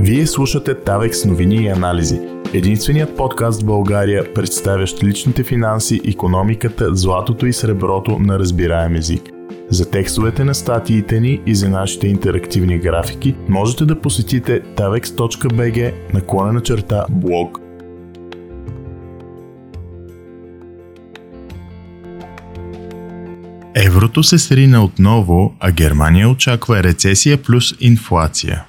Вие слушате Тавекс новини и анализи. Единственият подкаст в България, представящ личните финанси, економиката, златото и среброто на разбираем език. За текстовете на статиите ни и за нашите интерактивни графики можете да посетите tavex.bg наклона черта блог. Еврото се срина отново, а Германия очаква рецесия плюс инфлация.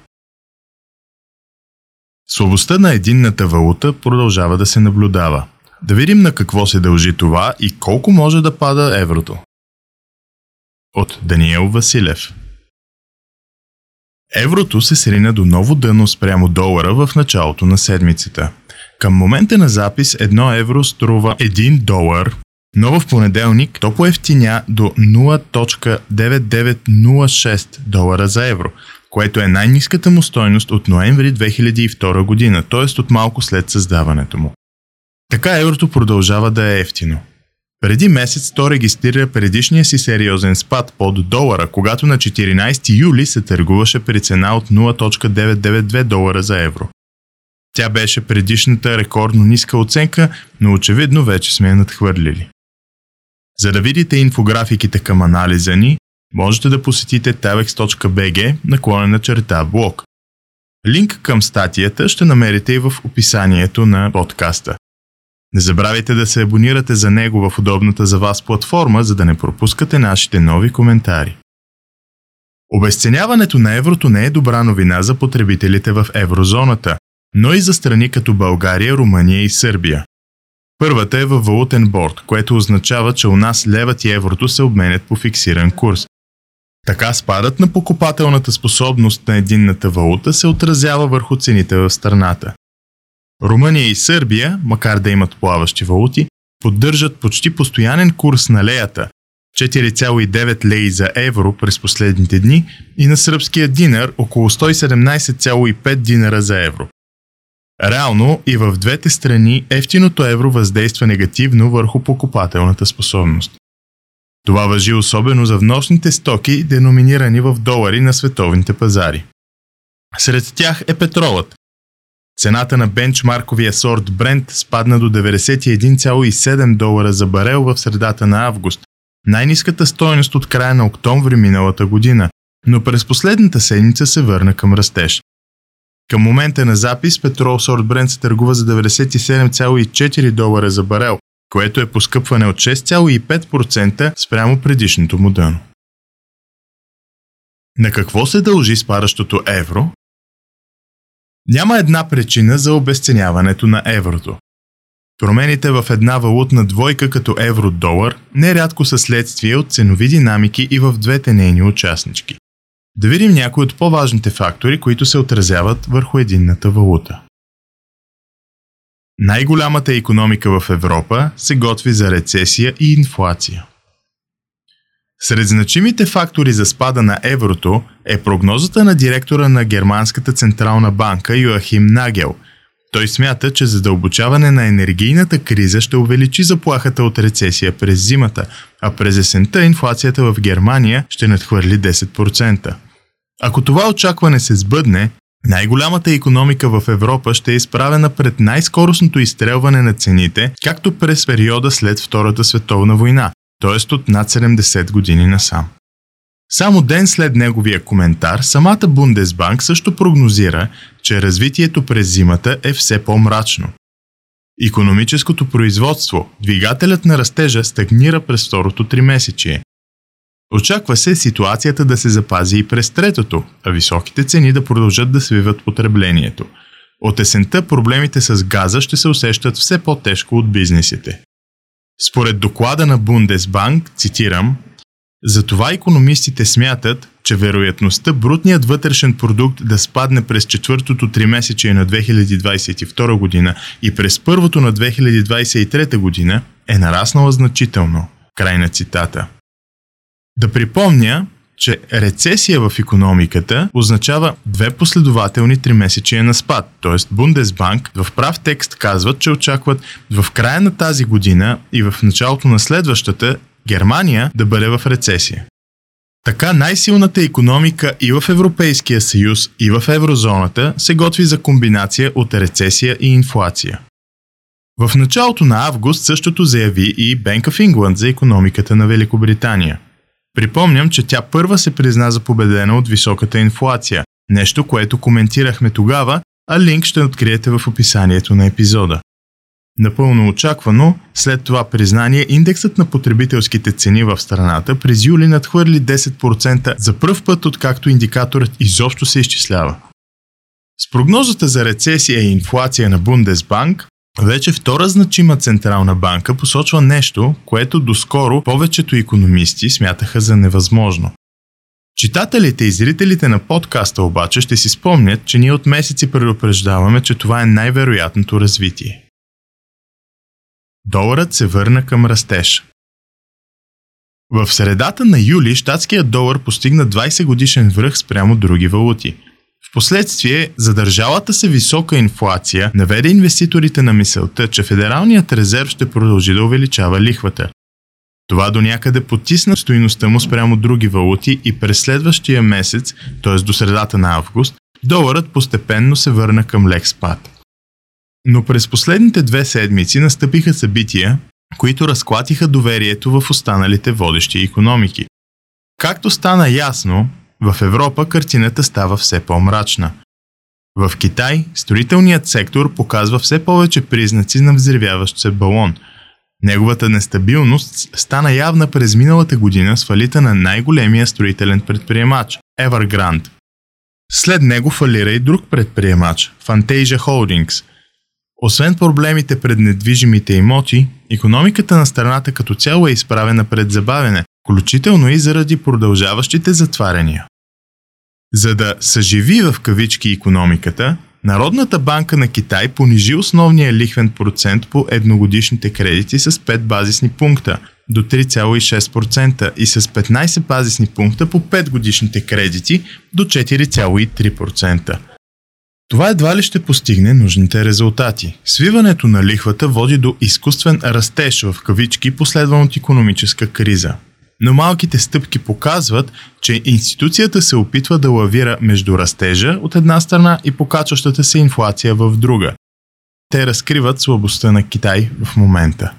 Слабостта на единната валута продължава да се наблюдава. Да видим на какво се дължи това и колко може да пада еврото. От Даниел Василев Еврото се срина до ново дъно спрямо долара в началото на седмицата. Към момента на запис 1 евро струва 1 долар, но в понеделник то поевтиня до 0.9906 долара за евро, което е най-низката му стойност от ноември 2002 година, т.е. от малко след създаването му. Така еврото продължава да е ефтино. Преди месец то регистрира предишния си сериозен спад под долара, когато на 14 юли се търгуваше при цена от 0.992 долара за евро. Тя беше предишната рекордно ниска оценка, но очевидно вече сме я надхвърлили. За да видите инфографиките към анализа ни, можете да посетите tavex.bg наклонена черта блог. Линк към статията ще намерите и в описанието на подкаста. Не забравяйте да се абонирате за него в удобната за вас платформа, за да не пропускате нашите нови коментари. Обесценяването на еврото не е добра новина за потребителите в еврозоната, но и за страни като България, Румъния и Сърбия. Първата е във валутен борт, което означава, че у нас левът и еврото се обменят по фиксиран курс. Така спадът на покупателната способност на единната валута се отразява върху цените в страната. Румъния и Сърбия, макар да имат плаващи валути, поддържат почти постоянен курс на леята 4,9 леи за евро през последните дни и на сръбския динар около 117,5 динара за евро. Реално и в двете страни ефтиното евро въздейства негативно върху покупателната способност. Това въжи особено за вносните стоки, деноминирани в долари на световните пазари. Сред тях е петролът. Цената на бенчмарковия сорт Brent спадна до 91,7 долара за барел в средата на август, най-низката стоеност от края на октомври миналата година, но през последната седмица се върна към растеж. Към момента на запис петрол сорт Brent се търгува за 97,4 долара за барел, което е поскъпване от 6,5% спрямо предишното му дъно. На какво се дължи спадащото евро? Няма една причина за обесценяването на еврото. Промените в една валутна двойка като евро-долар нерядко са следствие от ценови динамики и в двете нейни участнички. Да видим някои от по-важните фактори, които се отразяват върху единната валута. Най-голямата економика в Европа се готви за рецесия и инфлация. Сред значимите фактори за спада на еврото е прогнозата на директора на Германската централна банка Йоахим Нагел. Той смята, че задълбочаване на енергийната криза ще увеличи заплахата от рецесия през зимата, а през есента инфлацията в Германия ще надхвърли 10%. Ако това очакване се сбъдне, най-голямата економика в Европа ще е изправена пред най-скоростното изстрелване на цените, както през периода след Втората световна война, т.е. от над 70 години насам. Само ден след неговия коментар, самата Бундесбанк също прогнозира, че развитието през зимата е все по-мрачно. Економическото производство, двигателят на растежа, стагнира през второто тримесечие. Очаква се ситуацията да се запази и през третото, а високите цени да продължат да свиват потреблението. От есента проблемите с газа ще се усещат все по-тежко от бизнесите. Според доклада на Бундесбанк, цитирам, затова економистите смятат, че вероятността брутният вътрешен продукт да спадне през четвъртото тримесечие на 2022 година и през първото на 2023 година е нараснала значително. Край на цитата. Да припомня, че рецесия в економиката означава две последователни тримесечия на спад. Тоест Бундесбанк в прав текст казват, че очакват в края на тази година и в началото на следващата Германия да бъде в рецесия. Така най-силната економика и в Европейския съюз, и в еврозоната се готви за комбинация от рецесия и инфлация. В началото на август същото заяви и Bank of England за економиката на Великобритания. Припомням, че тя първа се призна за победена от високата инфлация, нещо, което коментирахме тогава, а линк ще откриете в описанието на епизода. Напълно очаквано, след това признание, индексът на потребителските цени в страната през юли надхвърли 10% за пръв път, откакто индикаторът изобщо се изчислява. С прогнозата за рецесия и инфлация на Бундесбанк, вече втора значима централна банка посочва нещо, което доскоро повечето економисти смятаха за невъзможно. Читателите и зрителите на подкаста обаче ще си спомнят, че ние от месеци предупреждаваме, че това е най-вероятното развитие. Доларът се върна към растеж. В средата на юли щатският долар постигна 20 годишен връх спрямо други валути. Впоследствие, задържалата се висока инфлация наведе инвеститорите на мисълта, че Федералният резерв ще продължи да увеличава лихвата. Това до някъде потисна стоиността му спрямо други валути и през следващия месец, т.е. до средата на август, доларът постепенно се върна към лек спад. Но през последните две седмици настъпиха събития, които разклатиха доверието в останалите водещи економики. Както стана ясно, в Европа картината става все по-мрачна. В Китай строителният сектор показва все повече признаци на взривяващ се балон. Неговата нестабилност стана явна през миналата година с фалита на най-големия строителен предприемач – Evergrande. След него фалира и друг предприемач – Fantasia Holdings – освен проблемите пред недвижимите имоти, економиката на страната като цяло е изправена пред забавене, включително и заради продължаващите затваряния. За да съживи в кавички економиката, Народната банка на Китай понижи основния лихвен процент по едногодишните кредити с 5 базисни пункта до 3,6% и с 15 базисни пункта по 5 годишните кредити до 4,3%. Това едва ли ще постигне нужните резултати. Свиването на лихвата води до изкуствен растеж в кавички, последван от економическа криза. Но малките стъпки показват, че институцията се опитва да лавира между растежа от една страна и покачващата се инфлация в друга. Те разкриват слабостта на Китай в момента.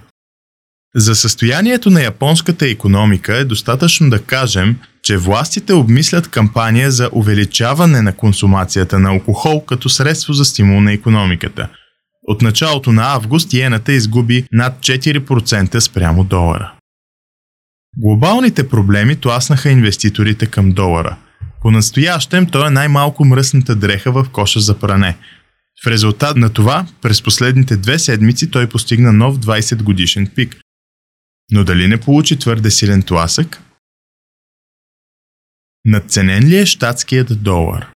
За състоянието на японската економика е достатъчно да кажем, че властите обмислят кампания за увеличаване на консумацията на алкохол като средство за стимул на економиката. От началото на август иената изгуби над 4% спрямо долара. Глобалните проблеми тласнаха инвеститорите към долара. По-настоящем той е най-малко мръсната дреха в коша за пране. В резултат на това, през последните две седмици той постигна нов 20 годишен пик. Но дали не получи твърде силен тласък? Надценен ли е щатският долар?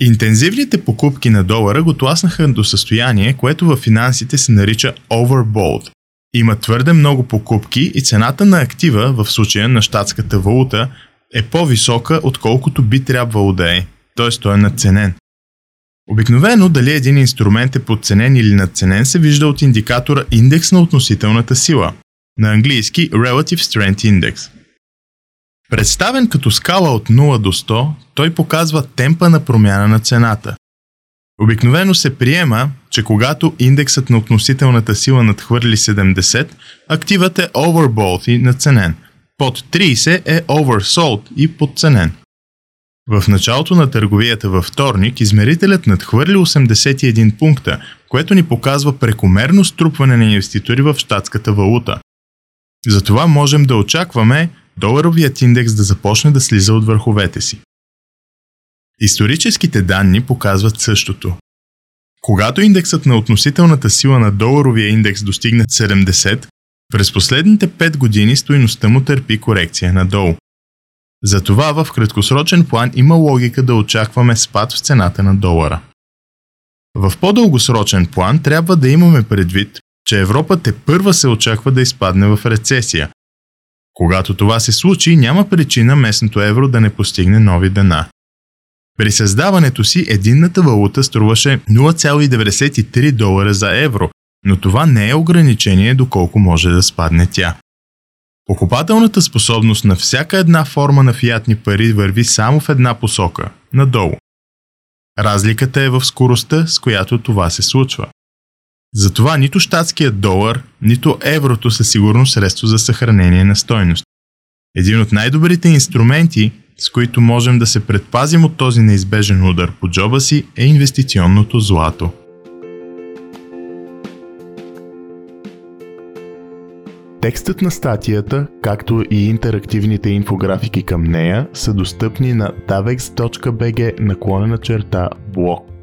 Интензивните покупки на долара го тласнаха до състояние, което в финансите се нарича overbought. Има твърде много покупки и цената на актива, в случая на щатската валута, е по-висока, отколкото би трябвало да е, т.е. той е надценен. Обикновено дали един инструмент е подценен или надценен се вижда от индикатора индекс на относителната сила, на английски Relative Strength Index. Представен като скала от 0 до 100, той показва темпа на промяна на цената. Обикновено се приема, че когато индексът на относителната сила надхвърли 70, активът е overbought и наценен. Под 30 е oversold и подценен. В началото на търговията във вторник измерителят надхвърли 81 пункта, което ни показва прекомерно струпване на инвеститори в щатската валута. Затова можем да очакваме доларовият индекс да започне да слиза от върховете си. Историческите данни показват същото. Когато индексът на относителната сила на доларовия индекс достигне 70, през последните 5 години стоиността му търпи корекция надолу. Затова в краткосрочен план има логика да очакваме спад в цената на долара. В по-дългосрочен план трябва да имаме предвид, че Европа те първа се очаква да изпадне в рецесия. Когато това се случи, няма причина местното евро да не постигне нови дена. При създаването си единната валута струваше 0,93 долара за евро, но това не е ограничение доколко може да спадне тя. Покупателната способност на всяка една форма на фиатни пари върви само в една посока – надолу. Разликата е в скоростта, с която това се случва. Затова нито щатският долар, нито еврото са сигурно средство за съхранение на стойност. Един от най-добрите инструменти, с които можем да се предпазим от този неизбежен удар по джоба си, е инвестиционното злато. Текстът на статията, както и интерактивните инфографики към нея са достъпни на davex.bg наклонена черта блог.